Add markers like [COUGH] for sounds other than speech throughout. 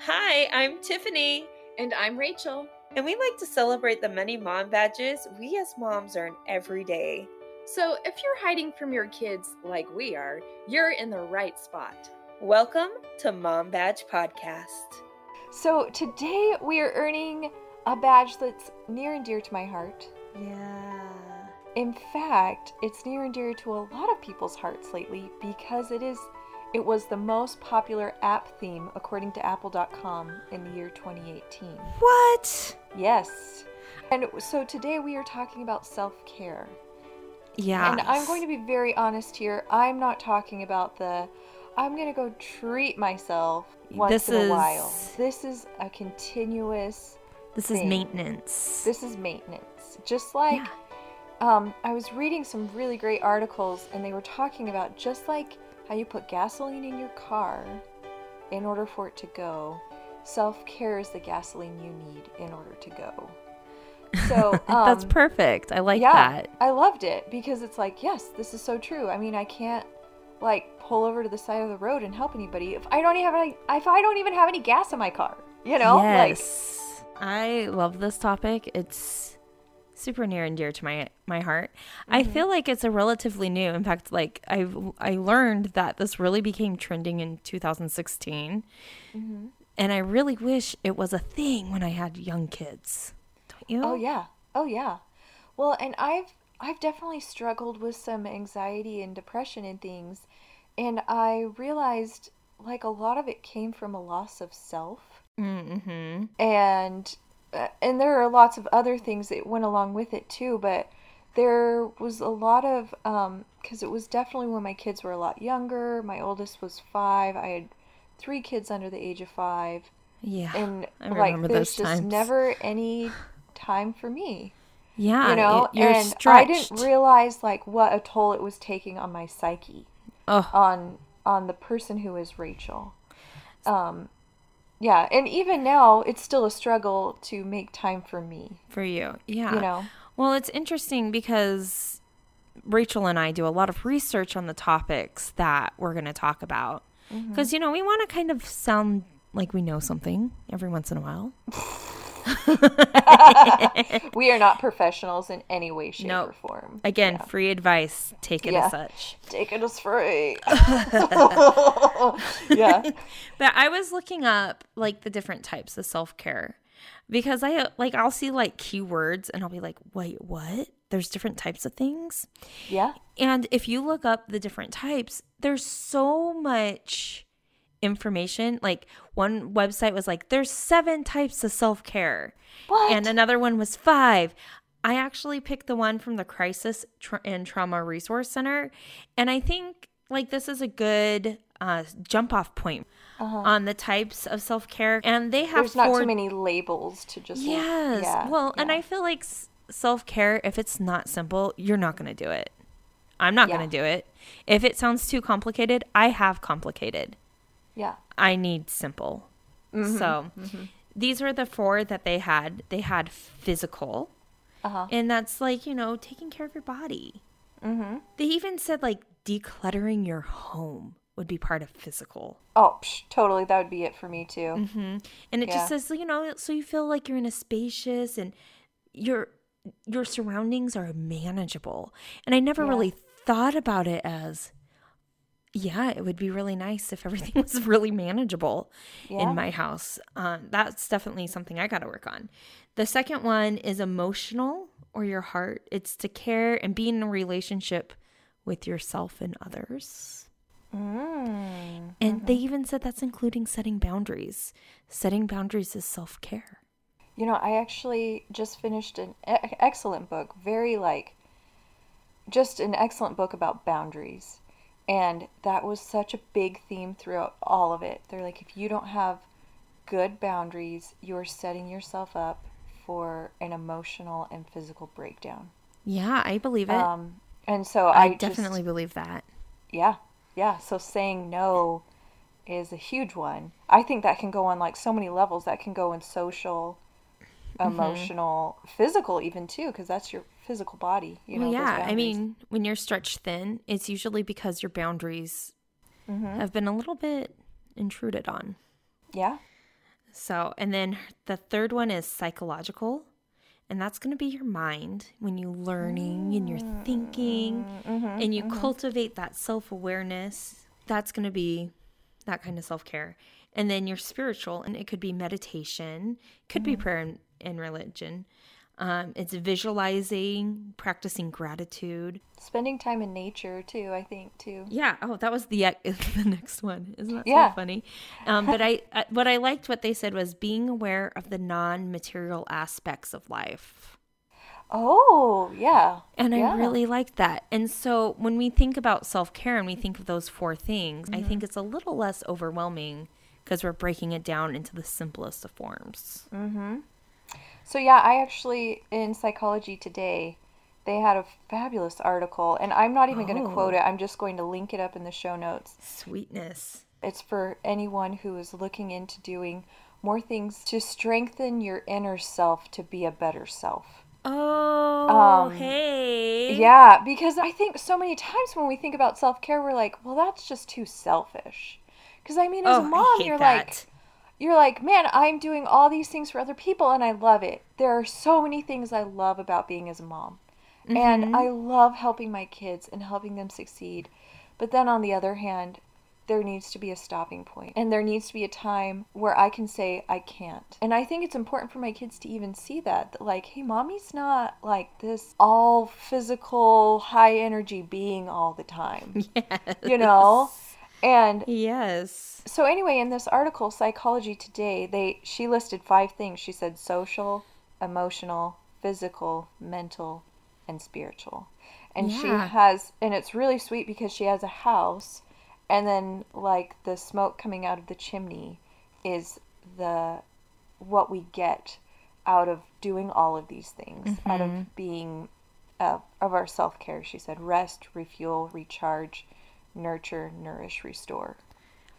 Hi, I'm Tiffany, And I'm Rachel. and we like to celebrate the many mom badges we as moms earn every day. So if you're hiding from your kids like we are, you're in the right spot. Welcome to Mom Badge Podcast. So today we are earning a badge that's near and dear to my heart. Yeah. In fact, it's near and dear to a lot of people's hearts lately because it is it was the most popular app theme according to apple.com in the year 2018. What? Yes. And so today we are talking about self-care. Yeah. And I'm going to be very honest here. I'm not talking about the I'm going to go treat myself once This in a while. is- This is a continuous This is maintenance. This is maintenance. Just like Yeah. um, I was reading some really great articles, and they were talking about just like how you put gasoline in your car in order for it to go. Self care is the gasoline you need in order to go. So [LAUGHS] um, That's perfect. I like yeah, that. I loved it because it's like, yes, this is so true. I mean, I can't like pull over to the side of the road and help anybody if I don't even have any, if I don't even have any gas in my car. You know, like yes. I love this topic. It's super near and dear to my my heart. I Mm-hmm. feel like it's a relatively new. In fact, like I I learned that this really became trending in 2016. Mm-hmm. And I really wish it was a thing when I had young kids. Don't you? Oh yeah. Oh yeah. Well, and I've I've definitely struggled with some anxiety and depression and things, and I realized like a lot of it came from a loss of self, Mm-hmm. and and there are lots of other things that went along with it too, but there was a lot of um because it was definitely when my kids were a lot younger. My oldest was five. I had three kids under the age of five Yeah. and I like there's just times. never any time for me yeah. you know it- and stretched. i didn't realize like what a toll it was taking on my psyche oh, on on the person who is rachel um yeah and even now it's still a struggle to make time for me for you. Yeah. you know Well, it's interesting because Rachel and I do a lot of research on the topics that we're going to talk about. Mm-hmm. Because, you know, we want to kind of sound like we know something every once in a while. [LAUGHS] [LAUGHS] we are not professionals in any way shape No. or form Again, Yeah. free advice. Take it Yeah. as such. take it as free [LAUGHS] yeah [LAUGHS] But I was looking up like the different types of self care because I like, I'll see like keywords and I'll be like, wait, what? There's different types of things. yeah And if you look up the different types, there's so much information. Like one website was like, there's seven types of self care, and another one was five. I actually picked the one from the Crisis Tra- and Trauma Resource Center. And I think like this is a good uh, jump off point on the types of self care. And they have Uh-huh. there's not too many labels to just Yes. yeah, well, and. I feel like self care, if it's not simple, you're not going to do it. I'm not Yeah. going to do it. If it sounds too complicated, I have complicated. Yeah I need simple. Mm-hmm. So these were the four that they had. They had physical, uh-huh and that's like, you know, taking care of your body. mm-hmm They even said like decluttering your home would be part of physical. Oh, psh, totally. That would be it for me too. hmm And it Yeah. just says, you know, so you feel like you're in a spacious and your your surroundings are manageable. And I never Yeah. really thought about it as yeah, it would be really nice if everything [LAUGHS] was really manageable Yeah. in my house. Um, that's definitely something I got to work on. The second one is emotional or your heart. It's to care and be in a relationship with yourself and others. Mm. And they even said that's including setting boundaries. Setting boundaries is self care. You know, I actually just finished an e- excellent book, very like, just an excellent book about boundaries. And that was such a big theme throughout all of it. They're like, if you don't have good boundaries, you're setting yourself up for an emotional and physical breakdown. Yeah, I believe it. Um, and so I, I, just- definitely believe that. Yeah, yeah. So saying no is a huge one. I think that can go on like so many levels. That can go in social, Mm-hmm. emotional, physical, even too, because that's your physical body. You know, well, yeah. I mean, when you're stretched thin, it's usually because your boundaries Mm-hmm. have been a little bit intruded on. yeah, So, and then the third one is psychological. And that's going to be your mind when you're learning and you're thinking mm-hmm, and you mm-hmm. cultivate that self awareness. That's going to be that kind of self care. And then your spiritual, and it could be meditation, could be mm-hmm. prayer and, and religion. Um, it's visualizing, practicing gratitude. Spending time in nature too, I think too. Yeah. Oh, that was the [LAUGHS] the next one. Isn't that Yeah. so funny? Um, but I, I what I liked what they said was being aware of the non-material aspects of life. Oh, yeah. And I really liked that. And so when we think about self-care and we think of those four things, I Mm-hmm. think it's a little less overwhelming because we're breaking it down into the simplest of forms. So yeah, I actually in Psychology Today, they had a fabulous article, and I'm not even going to quote Oh. it. I'm just going to link it up in the show notes. Sweetness. It's for anyone who is looking into doing more things to strengthen your inner self to be a better self. Oh, Um, hey. Yeah, because I think so many times when we think about self care, we're like, well, that's just too selfish. Because I mean, as Oh, a mom, you're that. like, you're like, man, I'm doing all these things for other people, and I love it. There are so many things I love about being as a mom, Mm-hmm. and I love helping my kids and helping them succeed. But then on the other hand, there needs to be a stopping point, and there needs to be a time where I can say I can't. And I think it's important for my kids to even see that, that like, hey, mommy's not like this all physical, high energy being all the time, [LAUGHS] Yes. you know. And Yes. so anyway, in this article, Psychology Today, they she listed five things. She said social, emotional, physical, mental, and spiritual. And she has and it's really sweet because she has a house and then like the smoke coming out of the chimney is the what we get out of doing all of these things, out of being uh, of our self-care. She said rest, refuel, recharge, nurture, nourish, restore.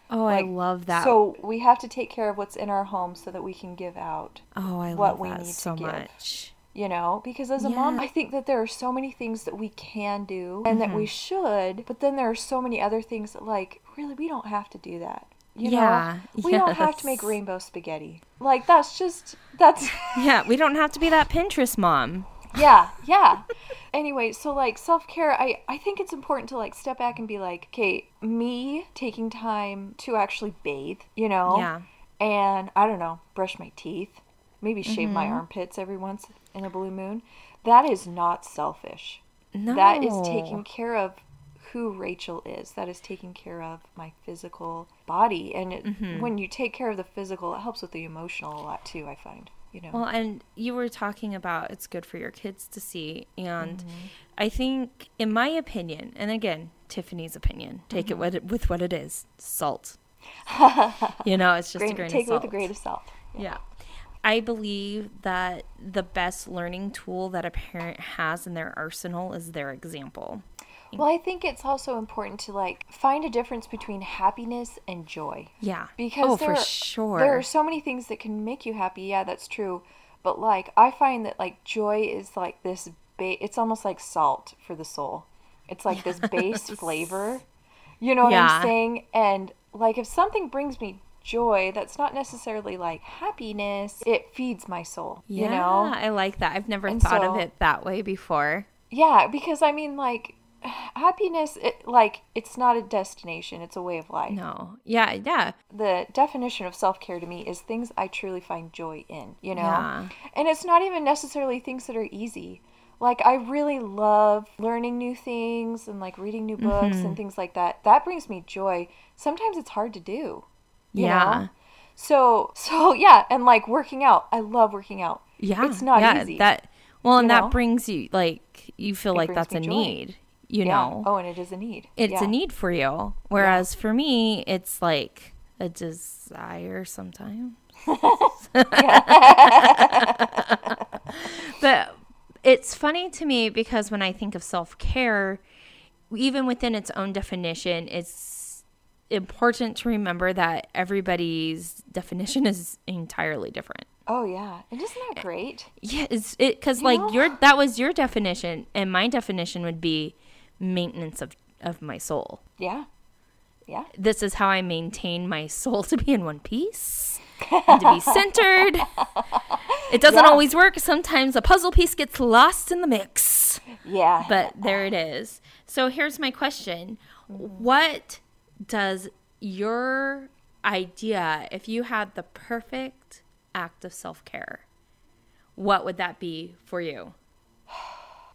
Oh, I love that. So we have to take care of what's in our home so that we can give out, oh, I what love we that need to so give. much. you know? Because as a mom, I think that there are so many things that we can do and that Mm-hmm. we should, but then there are so many other things that, like, really, we don't have to do that. You Yeah, know, we don't have to make rainbow spaghetti. Like that's just that's [LAUGHS] Yeah, we don't have to be that Pinterest mom. Yeah, yeah. Anyway, so like self care, I I think it's important to like step back and be like, okay, me taking time to actually bathe, you know, Yeah. and I don't know, brush my teeth, maybe shave my Mm-hmm. armpits every once in a blue moon. That is not selfish. No. That is taking care of who Rachel is. That is taking care of my physical body, and it, Mm-hmm. when you take care of the physical, it helps with the emotional a lot too. I find, you know. Well, and you were talking about it's good for your kids to see. And Mm-hmm. I think, in my opinion, and again, Tiffany's opinion, take Mm-hmm. it with, with what it is salt. [LAUGHS] you know, it's just a Grain- grain take it with a grain of salt. Yeah. I believe that the best learning tool that a parent has in their arsenal is their example. Well, I think it's also important to like find a difference between happiness and joy. Yeah. Because oh, there, for are- sure. there are so many things that can make you happy. Yeah, that's true. But like I find that like joy is like this ba- it's almost like salt for the soul. It's like this base [LAUGHS] flavor. You know what Yeah. I'm saying? And like if something brings me joy that's not necessarily like happiness, it feeds my soul, yeah, you know? I like that. I've never And thought of it that way before. Yeah, because I mean like happiness it, like it's not a destination, it's a way of life. No. Yeah, yeah. the definition of self care to me is things I truly find joy in, you know? Yeah. And it's not even necessarily things that are easy. Like, I really love learning new things and like reading new books Mm-hmm. and things like that. That brings me joy. Sometimes it's hard to do. you Yeah. know? So, so [LAUGHS] yeah. And like working out. I love working out. Yeah. It's not yeah, easy. That well, and you that know? brings you like you feel It like that's a joy. need. You yeah. know. Oh, and it is a need. it's Yeah. a need for you. Whereas for me, it's like a desire sometimes. [LAUGHS] [LAUGHS] but it's funny to me because when I think of self care, even within its own definition, it's important to remember that everybody's definition is entirely different. Oh, yeah. And isn't that great? Yeah, it's it because like know? your that was your definition, and my definition would be maintenance of of my soul Yeah. Yeah. this is how I maintain my soul to be in one piece. and to be centered. It doesn't Yeah. always work. Sometimes a puzzle piece gets lost in the mix. Yeah. But there it is. So here's my question What does your idea, if you had the perfect act of self care, what would that be for you?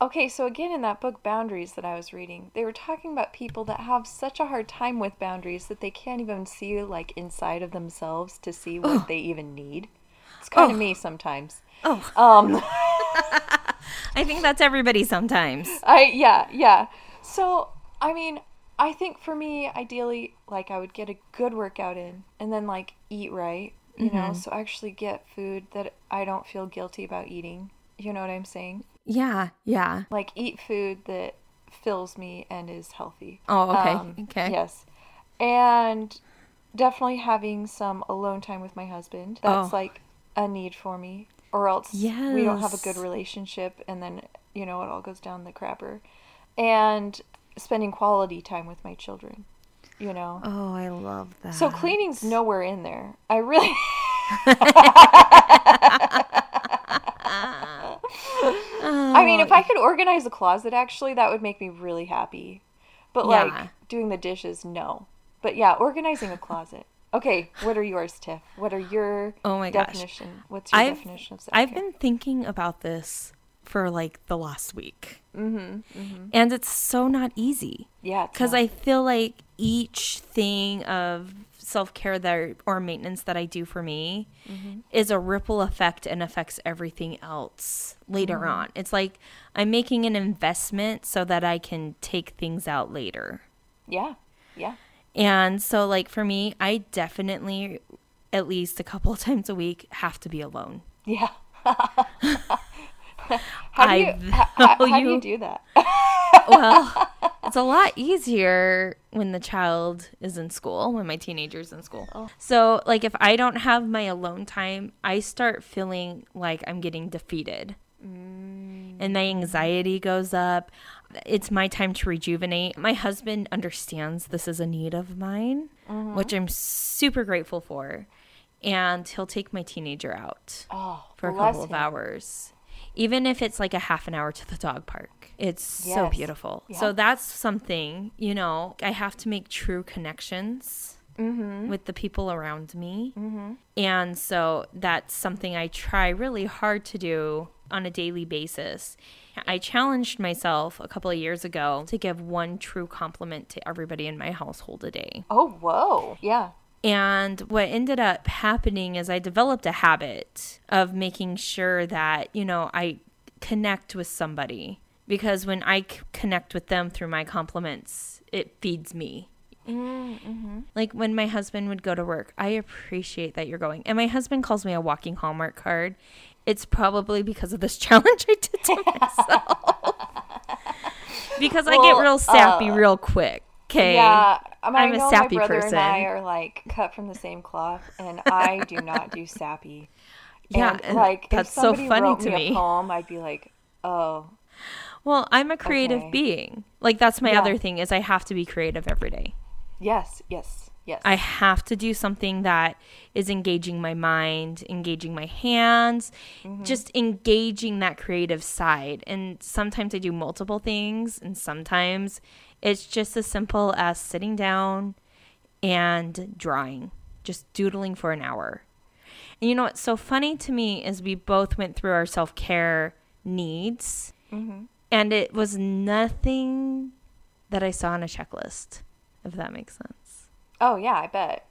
Okay, so again, in that book, Boundaries, that I was reading, they were talking about people that have such a hard time with boundaries that they can't even see, like, inside of themselves to see what they even need. It's kind of Oh. me sometimes. Oh, Um, [LAUGHS] [LAUGHS] I think that's everybody sometimes. I, yeah, yeah. So, I mean, I think for me, ideally, like, I would get a good workout in and then, like, eat right, you know, so actually get food that I don't feel guilty about eating. You know what I'm saying? Yeah, yeah. Like, eat food that fills me and is healthy. Oh, okay. Um, okay. Yes. And definitely having some alone time with my husband. That's Oh. like a need for me. Or else we don't have a good relationship and then, you know, it all goes down the crapper. And spending quality time with my children, you know. Oh, I love that. So cleaning's nowhere in there. I really [LAUGHS] [LAUGHS] I mean, if I could organize a closet, actually, that would make me really happy. But Yeah. like doing the dishes, no. But yeah, organizing a closet. Okay, what are yours, Tiff? What are your Oh my gosh. definition? What's your I've, definition of self-care? I've been thinking about this for like the last week. Mm-hmm, And it's so not easy. yeah, Because. I feel like each thing of self care that or maintenance that I do for me Mm-hmm. is a ripple effect and affects everything else later Mm-hmm. on. It's like I'm making an investment so that I can take things out later. yeah, yeah, And so, like, for me, I definitely, at least a couple of [LAUGHS] times a week, have to be alone. yeah. [LAUGHS] [LAUGHS] how do you I how, how, how do you do that? [LAUGHS] well, [LAUGHS] it's a lot easier when the child is in school, when my teenager's in school. Oh. So, like, if I don't have my alone time, I start feeling like I'm getting defeated. Mm. And my anxiety goes up. It's my time to rejuvenate. My husband understands this is a need of mine, Mm-hmm. which I'm super grateful for. And he'll take my teenager out Oh, for a couple of him. hours. Even if it's like a half an hour to the dog park. It's so beautiful. Yeah. So that's something, you know, I have to make true connections Mm-hmm. with the people around me. And so that's something I try really hard to do on a daily basis. I challenged myself a couple of years ago to give one true compliment to everybody in my household a day. Oh, whoa, yeah. And what ended up happening is I developed a habit of making sure that, you know, I connect with somebody because when I c- connect with them through my compliments, it feeds me. Like when my husband would go to work, I appreciate that you're going. And my husband calls me a walking Hallmark card. It's probably because of this [LAUGHS] challenge I did to [LAUGHS] myself. [LAUGHS] because I get real sappy uh, real quick. Okay. Yeah, I, mean, I I'm a know sappy my brother person. and I are like cut from the same cloth, and I do not do sappy. [LAUGHS] Yeah, and, like that's if so funny to me, me. a poem, I'd be like, oh, Well, I'm a creative Okay. being. Like that's my Yeah. other thing is I have to be creative every day. yes, yes, yes. I have to do something that is engaging my mind, engaging my hands, Mm-hmm. just engaging that creative side. And sometimes I do multiple things, and sometimes it's just as simple as sitting down and drawing, just doodling for an hour. And you know what's so funny to me is we both went through our self care needs, Mm-hmm. and it was nothing that I saw on a checklist, if that makes sense. Oh yeah, I bet.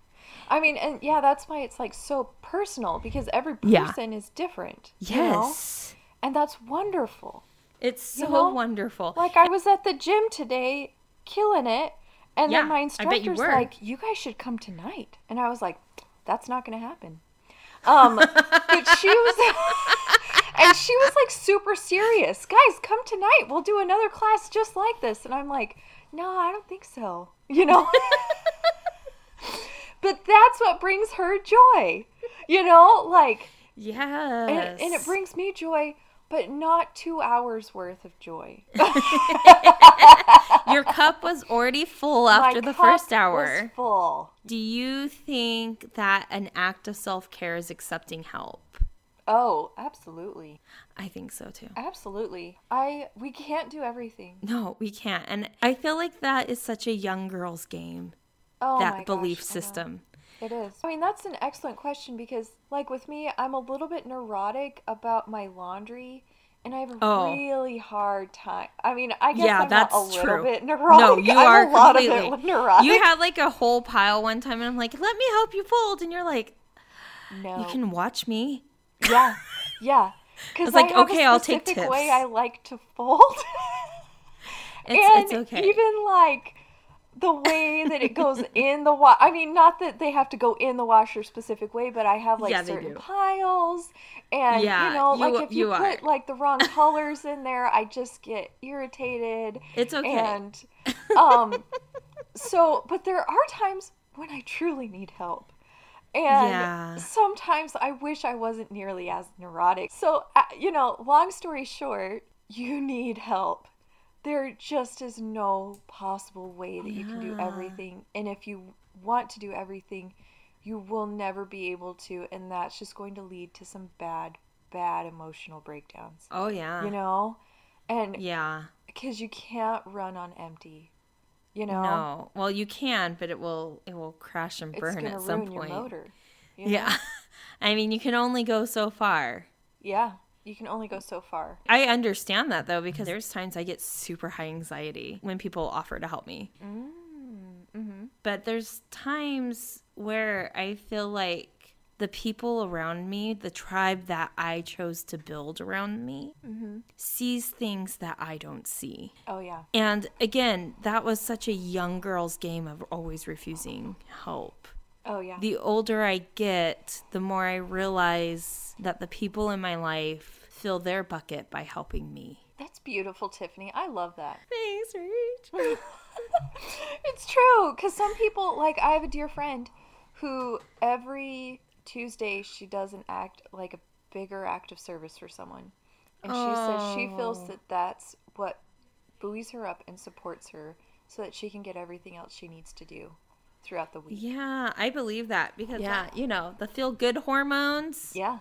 I mean, and yeah, that's why it's like so personal because every Yeah. person is different. Yes. and that's wonderful. It's so You know? wonderful. Like I was at the gym today, killing it, and Yeah, then my I bet you instructor's were. like, "You guys should come tonight," and I was like, "That's not going to happen." Um, [LAUGHS] but she was, [LAUGHS] and she was like super serious. Guys, come tonight. We'll do another class just like this, and I'm like, "No, I don't think so." You know. [LAUGHS] but that's what brings her joy. You know, like yes. and, and it brings me joy but not two hours worth of joy. [LAUGHS] Your cup [LAUGHS] was already full after My the cup first was hour. full. Do you think that an act of self care is accepting help? Oh, absolutely. I think so too. Absolutely. I we can't do everything. No, we can't. And I feel like that is such a young girl's game, Oh that belief gosh, system. It is. I mean, that's an excellent question because, like, with me, I'm a little bit neurotic about my laundry, and I have a Oh. really hard time. I mean, I guess Yeah, I'm that's a little true. bit [LAUGHS] neurotic. No, you I'm are a lot completely. of it [LAUGHS] neurotic. You had like a whole pile one time, and I'm like, "Let me help you fold," and you're like, no. "You can watch me." Yeah, [LAUGHS] yeah. Because like, I okay, a I'll take specific way. I like to fold. It's, and it's okay. even like the way that it goes [LAUGHS] in the wash. I mean, not that they have to go in the washer specific way, but I have like Yeah, certain piles, and Yeah, you know, you- like if you, you are. put like the wrong [LAUGHS] colors in there, I just get irritated. It's okay. And um, so, but there are times when I truly need help. And Yeah. sometimes I wish I wasn't nearly as neurotic. So, uh, you know, long story short, you need help. There just is no possible way that you can do everything. And if you want to do everything, you will never be able to. And that's just going to lead to some bad, bad emotional breakdowns. oh yeah. You know? And yeah. because you can't run on empty. You know? No. Well, you can, but it will it will crash and burn at some point. your motor. you know? Yeah. [LAUGHS] I mean, you can only go so far. Yeah. You can only go so far. I understand that though because there's times I get super high anxiety when people offer to help me. Mm-hmm. But there's times where I feel like the people around me, the tribe that I chose to build around me, Mm-hmm. sees things that I don't see. Oh, yeah. And again, that was such a young girl's game of always refusing help. Oh, yeah. The older I get, the more I realize that the people in my life fill their bucket by helping me. That's beautiful, Tiffany. I love that. [LAUGHS] Thanks, Rach. it's true. Because some people, like, I have a dear friend who every Tuesday she does an act, like a bigger act of service for someone. And she says she feels Oh. that that's what buoys her up and supports her so that she can get everything else she needs to do throughout the week. Yeah, I believe that because yeah, you know, the feel good hormones, Yeah.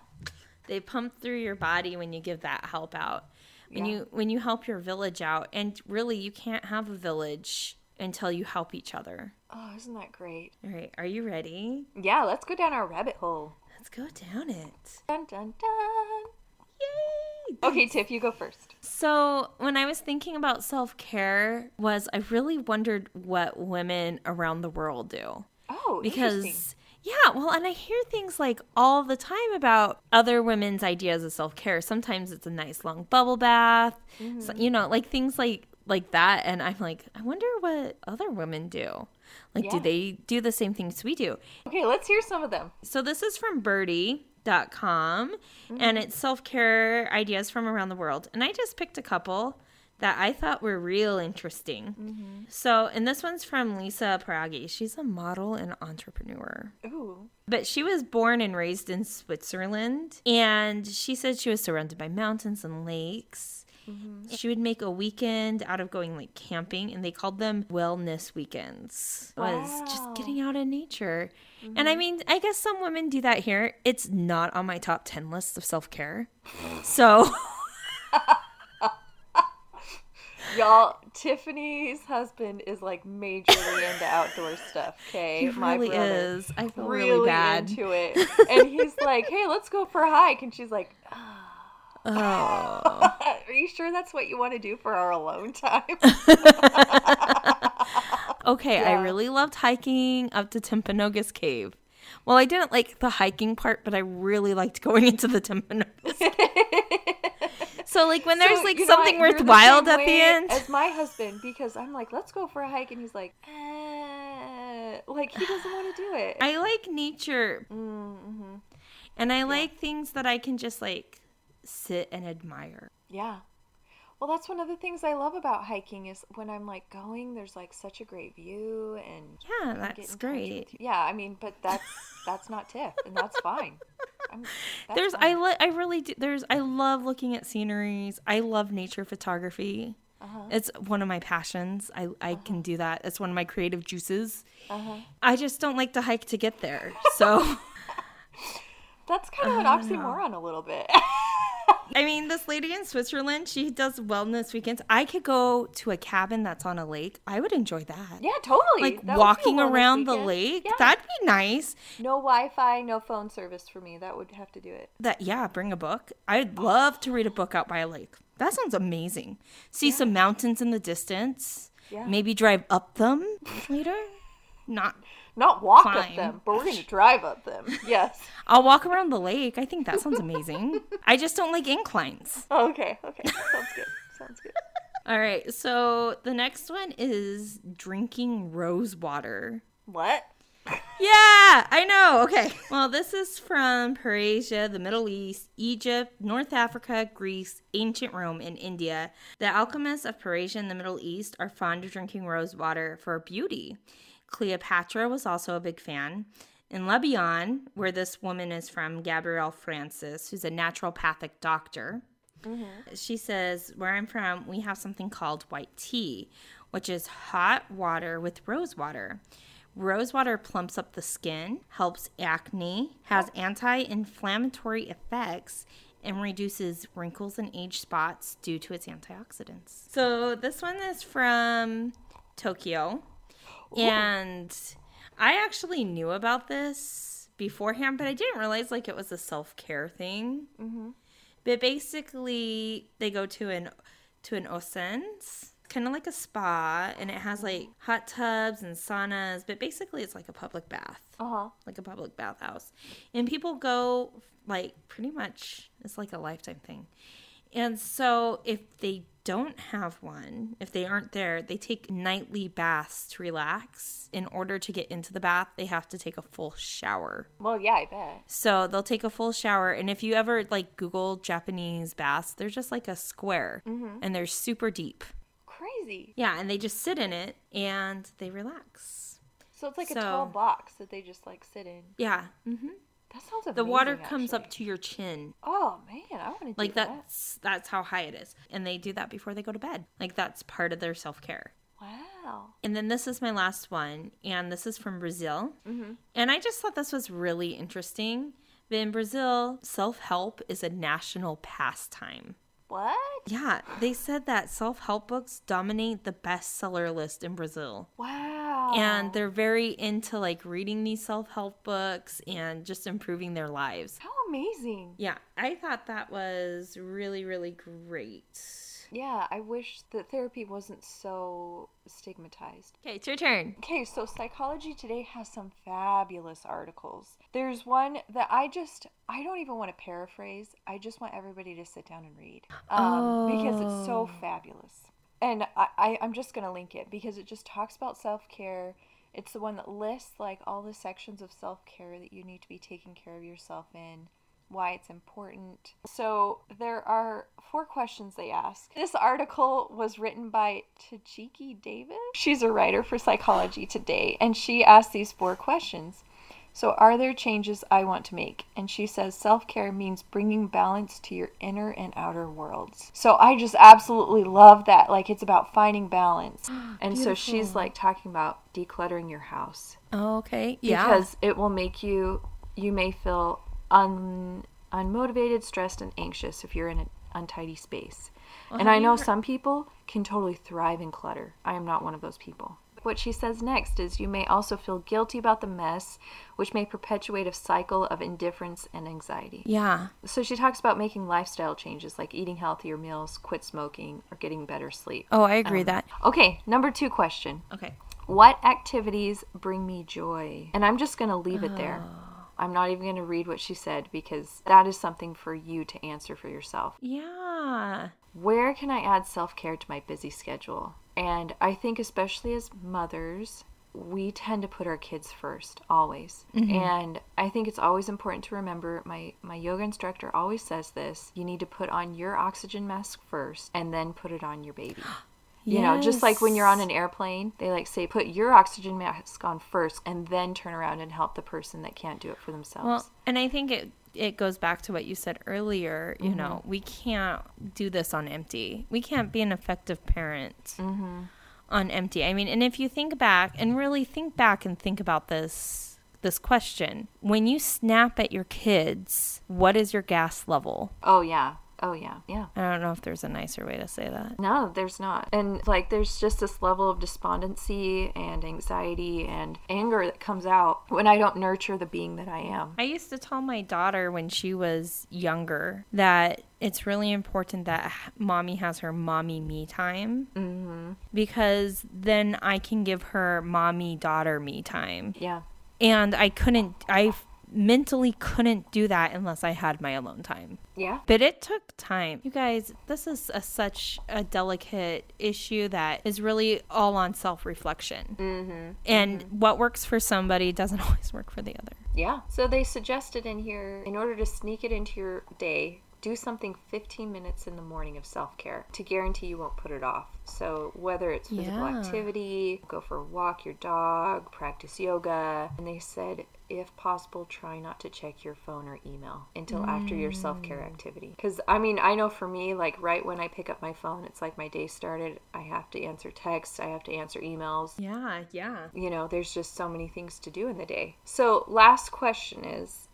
They pump through your body when you give that help out. When Yeah. you when you help your village out and really you can't have a village until you help each other. Oh, isn't that great? All right, are you ready? Yeah, let's go down our rabbit hole. Let's go down it. Dun dun dun. Yay! Okay, Tiff, you go first. So, when I was thinking about self-care was I really wondered what women around the world do. Oh, interesting. because yeah well and i hear things like all the time about other women's ideas of self-care. Sometimes it's a nice long bubble bath so, mm-hmm. you know like things like like that. And i'm like i wonder what other women do. Like do they do the same things we do? Okay, let's hear some of them. so this is from byrdie.com and mm-hmm. it's self-care ideas from around the world. And i just picked a couple that i thought were real interesting mm-hmm. so and this one's from lisa paragi she's a model and entrepreneur Ooh. but she was born and raised in Switzerland. And she said she was surrounded by mountains and lakes. Mm-hmm. She would make a weekend out of going like camping, and they called them wellness weekends. It was just getting out in nature. And I mm-hmm. mean, I guess some women do that here. It's not on my top 10 list of self care. So, [LAUGHS] [LAUGHS] Y'all, Tiffany's husband is like majorly into outdoor stuff, [LAUGHS] okay? he really is. I feel really, bad. into it. [LAUGHS] And he's like, hey, let's go for a hike. And she's like, ah. Oh. [LAUGHS] are you sure that's what you want to do for our alone time? Okay, I really loved hiking up to Timpanogos Cave. Well, I didn't like the hiking part, but I really liked going into the Timpanogos. So, like when there's So, like something? Worthwhile same at the end. As my husband, because I'm like, let's go for a hike. And he's like, eh. Like, he doesn't want to do it. [SIGHS] I like nature, mm-hmm. and I like things that I can just like sit and admire. Yeah. Well, that's one of the things I love about hiking is when I'm like going, there's like such a great view and Yeah, I get in that's great. Yeah, I mean, but that's that's not Tiff, and that's fine. [LAUGHS] That's there's fine. I li- I really do, there's I love looking at sceneries. I love nature photography. Uh-huh. It's one of my passions. I I can do that. It's one of my creative juices. Uh-huh. I just don't like to hike to get there. [LAUGHS] So That's kind of an oxymoron a little bit. [LAUGHS] I mean, this lady in Switzerland, she does wellness weekends. I could go to a cabin that's on a lake. I would enjoy that. yeah, totally. Like That would be a walking around the lake, Yeah. that'd be nice. No Wi-Fi, no phone service for me. That would have to do it. That yeah, bring a book. I'd love to read a book out by a lake. That sounds amazing. See some mountains in the distance. Yeah. Maybe drive up them [LAUGHS] later. Not. Not walk Climb. up them, but we're going to drive up them. [LAUGHS] Yes. I'll walk around the lake. I think that sounds amazing. I just don't like inclines. [LAUGHS] okay. Okay. Sounds good. Sounds good. [LAUGHS] All right. So the next one is drinking rose water. What? Yeah, I know. Okay. Well, this is from Persia, the Middle East, Egypt, North Africa, Greece, ancient Rome, and India. The alchemists of Persia and the Middle East are fond of drinking rose water for beauty. Cleopatra was also a big fan. In Lebanon, where this woman is from, Gabrielle Francis, who's a naturopathic doctor, mm-hmm. she says, Where I'm from, we have something called white tea, which is hot water with rose water. Rose water plumps up the skin, helps acne, has anti inflammatory effects, and reduces wrinkles and age spots due to its antioxidants. So, this one is from Tokyo. And I actually knew about this beforehand, but I didn't realize like it was a self care thing. But basically, they go to an to an onsens, kind of like a spa, and it has like hot tubs and saunas. But basically, it's like a public bath, Uh huh. like a public bathhouse, and people go like pretty much. It's like a lifetime thing. And so, if they don't have one, if they aren't there, they take nightly baths to relax. In order to get into the bath, they have to take a full shower. Well, yeah, I bet. So they'll take a full shower, and if you ever like Google Japanese baths, they're just like a square, and they're super deep. Crazy. Yeah, and they just sit in it and they relax. So it's like So- a tall box that they just like sit in. Yeah, hmm That sounds amazing. the water comes up to your chin. Oh man, I want to do Like that. that's that's how high it is, and they do that before they go to bed. Like that's part of their self care. Wow. And then this is my last one, and this is from Brazil. Mm-hmm. And I just thought this was really interesting. But in Brazil, self help is a national pastime. What? Yeah, they said that self help books dominate the bestseller list in Brazil. Wow. And they're very into like reading these self help books and just improving their lives. how amazing. Yeah, I thought that was really, really great. Yeah, I wish that therapy wasn't so stigmatized. Okay, it's your turn. Okay, so Psychology Today has some fabulous articles. There's one that I just, I don't even want to paraphrase. I just want everybody to sit down and read um, because it's so fabulous. And I, I, I'm just to link it because it just talks about self care. It's the one that lists like all the sections of self care that you need to be taking care of yourself in why it's important. So there are four questions they ask. This article was written by Tchiki Davis. She's a writer for Psychology Today, and she asked these four questions. So, are there changes I want to make? And she says self care means bringing balance to your inner and outer worlds. So, I just absolutely love that. Like, it's about finding balance. [GASPS] And so, she's like talking about decluttering your house Okay. Yeah. because it will make you you may feel un, unmotivated stressed and anxious if you're in an untidy space and i know some people can totally thrive in clutter i am not one of those people what she says next is you may also feel guilty about the mess which may perpetuate a cycle of indifference and anxiety yeah. so she talks about making lifestyle changes like eating healthier meals quit smoking or getting better sleep Oh, I agree um, that. okay number two question Okay. what activities bring me joy? And I'm just going to leave it there. Oh. I'm not even going to read what she said because that is something for you to answer for yourself. Yeah. Where can I add self care to my busy schedule? And I think, especially as mothers, we tend to put our kids first always. Mm-hmm. And i think it's always important to remember my my yoga instructor always says this you need to put on your oxygen mask first and then put it on your baby. [GASPS] You know, just like when you're on an airplane, they like say put your oxygen mask on first and then turn around and help the person that can't do it for themselves. Well, and I think it it goes back to what you said earlier. You Mm-hmm. know, we can't do this on empty. We can't be an effective parent Mm-hmm. on empty. I mean, and if you think back and really think back and think about this this question, when you snap at your kids, what is your gas level? Oh yeah. Oh yeah. Yeah. I don't know if there's a nicer way to say that. No, there's not. And like there's just this level of despondency and anxiety and anger that comes out when I don't nurture the being that I am. I used to tell my daughter when she was younger that it's really important that mommy has her mommy me time Mm-hmm. because then I can give her mommy daughter me time. Yeah. And I couldn't, I mentally couldn't do that unless I had my alone time. Yeah. But it took time. You guys, this is a, such a delicate issue that is really all on self reflection. Mm-hmm. And what works for somebody doesn't [LAUGHS] always work for the other. Yeah. So they suggested in here, in order to sneak it into your day, do something 15 minutes in the morning of self care to guarantee you won't put it off. So, whether it's physical Yeah. activity, go for a walk, your dog, practice yoga, and they said, if possible, try not to check your phone or email until after your self care mm. activity. Because, I mean, I know for me, like right when I pick up my phone, it's like my day started. I have to answer texts, I have to answer emails Yeah, yeah. you know, there's just so many things to do in the day. So, last question is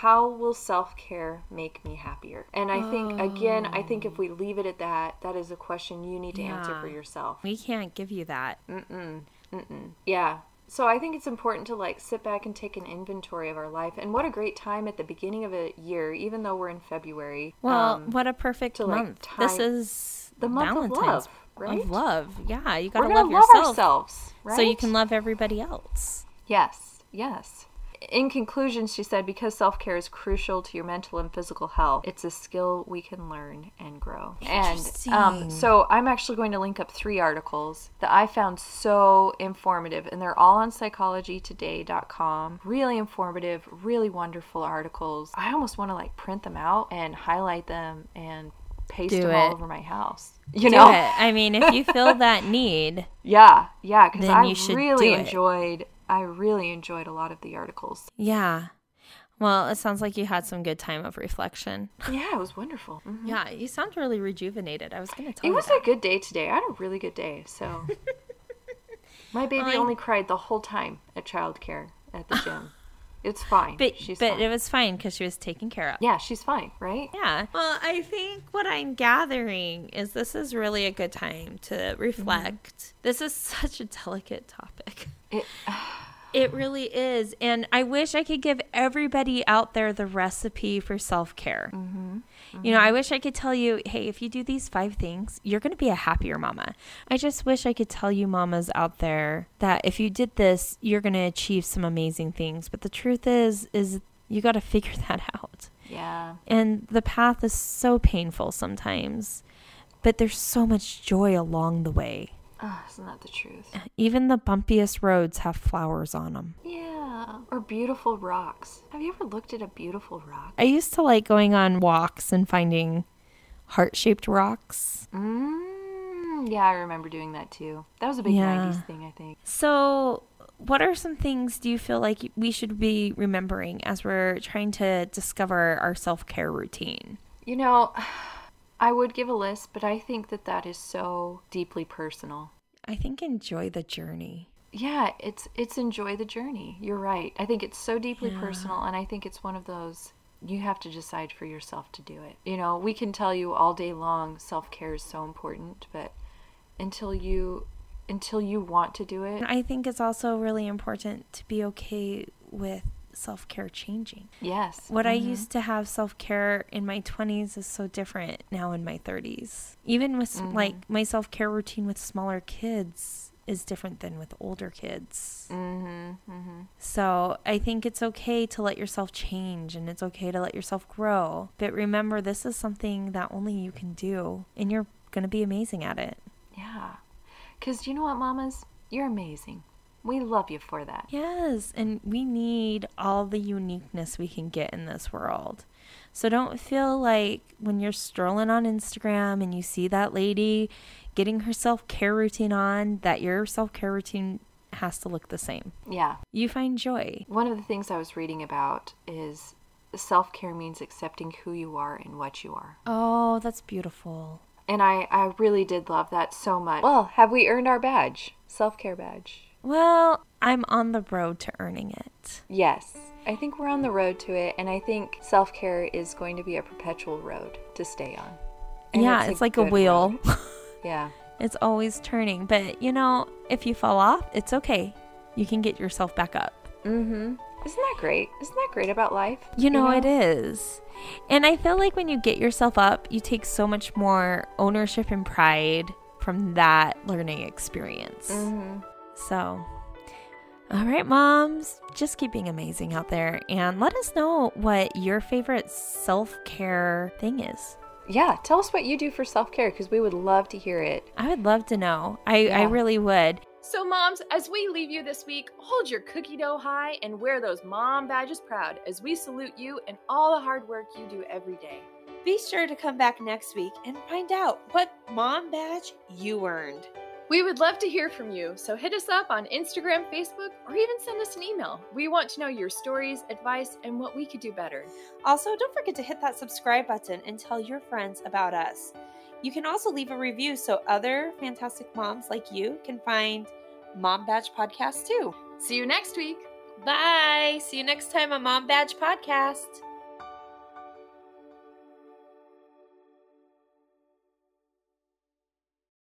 how will self care make me happier? And I think, again, I think if we leave it at that, that is a question you need to answer for yourself. We can't give you that. Mm-mm. Mm-mm. Yeah. So I think it's important to like sit back and take an inventory of our life. And what a great time at the beginning of a year, even though we're in February. Well, um, what a perfect to, like, month. this is the month of Valentine's love, right? Of love. Yeah, you gotta love love yourself ourselves, right? so you can love everybody else. Yes, yes. In conclusion, she said, because self care is crucial to your mental and physical health, it's a skill we can learn and grow. And um, so I'm actually going to link up three articles that I found so informative, and they're all on psychologytoday.com. Really informative, really wonderful articles. I almost want to like print them out and highlight them and paste Do them all over my house. You Do know? it. I mean, if you feel that need, [LAUGHS] Yeah, yeah, because I really it. enjoyed. I really enjoyed a lot of the articles. yeah. Well, it sounds like you had some good time of reflection. [LAUGHS] Yeah, it was wonderful. Mhm. Yeah, you sound really rejuvenated. I was going to tell It you. It was that. a good day today. I had a really good day. So [LAUGHS] my baby only cried the whole time at childcare at the gym. [LAUGHS] It's fine. but she's but fine. it was fine because she was taken care of. yeah, she's fine, right? Yeah. Well, I think what I'm gathering is this is really a good time to reflect. This is such a delicate topic. It, [SIGHS] It really is. And I wish I could give everybody out there the recipe for self care. Mm-hmm, you know, I mm-hmm. wish I could tell you, hey, if you do these five things, you're going to be a happier mama. I just wish I could tell you, mamas out there, that if you did this, you're going to achieve some amazing things. But the truth is, is you got to [LAUGHS] figure that out. yeah. And the path is so painful sometimes, but there's so much joy along the way. Oh, isn't that the truth? Even the bumpiest roads have flowers on them. Yeah. Or beautiful rocks. Have you ever looked at a beautiful rock? I used to like going on walks and finding heart shaped rocks. Mm, yeah, I remember doing that too. That was a big Yeah. 90s thing, I think. So, what are some things do you feel like we should be remembering as we're trying to discover our self care routine? You know, [SIGHS] I would give a list, but I think that that is so deeply personal. I think enjoy the journey. yeah it's it's enjoy the journey you're right i think it's so deeply Yeah. personal and i think it's one of those you have to decide for yourself to do it you know we can tell you all day long self-care is so important but until you until you want to do it I think it's also really important to be okay with self care changing. yes What I used to have self care in my 20s is so different now in my 30s. Even with s like my self care routine with smaller kids is different than with older kids. mm-hmm, mm-hmm. So I think it's okay to let yourself change and it's okay to let yourself grow. But remember, this is something that only you can do, and you're going to be amazing at it. yeah because you know what mamas you're amazing we love you for that Yes, and we need all the uniqueness we can get in this world. So don't feel like when you're strolling on Instagram and you see that lady getting her self care routine on, that your self care routine has to look the same. yeah You find joy. One of the things I was reading about is self care means accepting who you are and what you are. Oh, that's beautiful. And I, I really did love that so much. Well, have we earned our badge? Self care badge. Well, I'm on the road to earning it. Yes. I think we're on the road to it, and I think self care is going to be a perpetual road to stay on. And yeah, it's, like a wheel. [LAUGHS] Yeah. it's always turning. But, you know, if you fall off, it's okay. You can get yourself back up. Mm-hmm. Isn't that great? Isn't that great about life? You know, it is. And I feel like when you get yourself up, you take so much more ownership and pride from that learning experience. Mm-hmm. So, all right, moms, just keep being amazing out there and let us know what your favorite self care thing is. Yeah, tell us what you do for self care because we would love to hear it. I would love to know. I, I really would. So, moms, as we leave you this week, hold your cookie dough high and wear those mom badges proud as we salute you and all the hard work you do every day. Be sure to come back next week and find out what mom badge you earned. We would love to hear from you, so hit us up on Instagram, Facebook, or even send us an email. We want to know your stories, advice, and what we could do better. Also, don't forget to hit that subscribe button and tell your friends about us. You can also leave a review so other fantastic moms like you can find Mom Badge Podcast too. See you next week. Bye. See you next time on Mom Badge Podcast.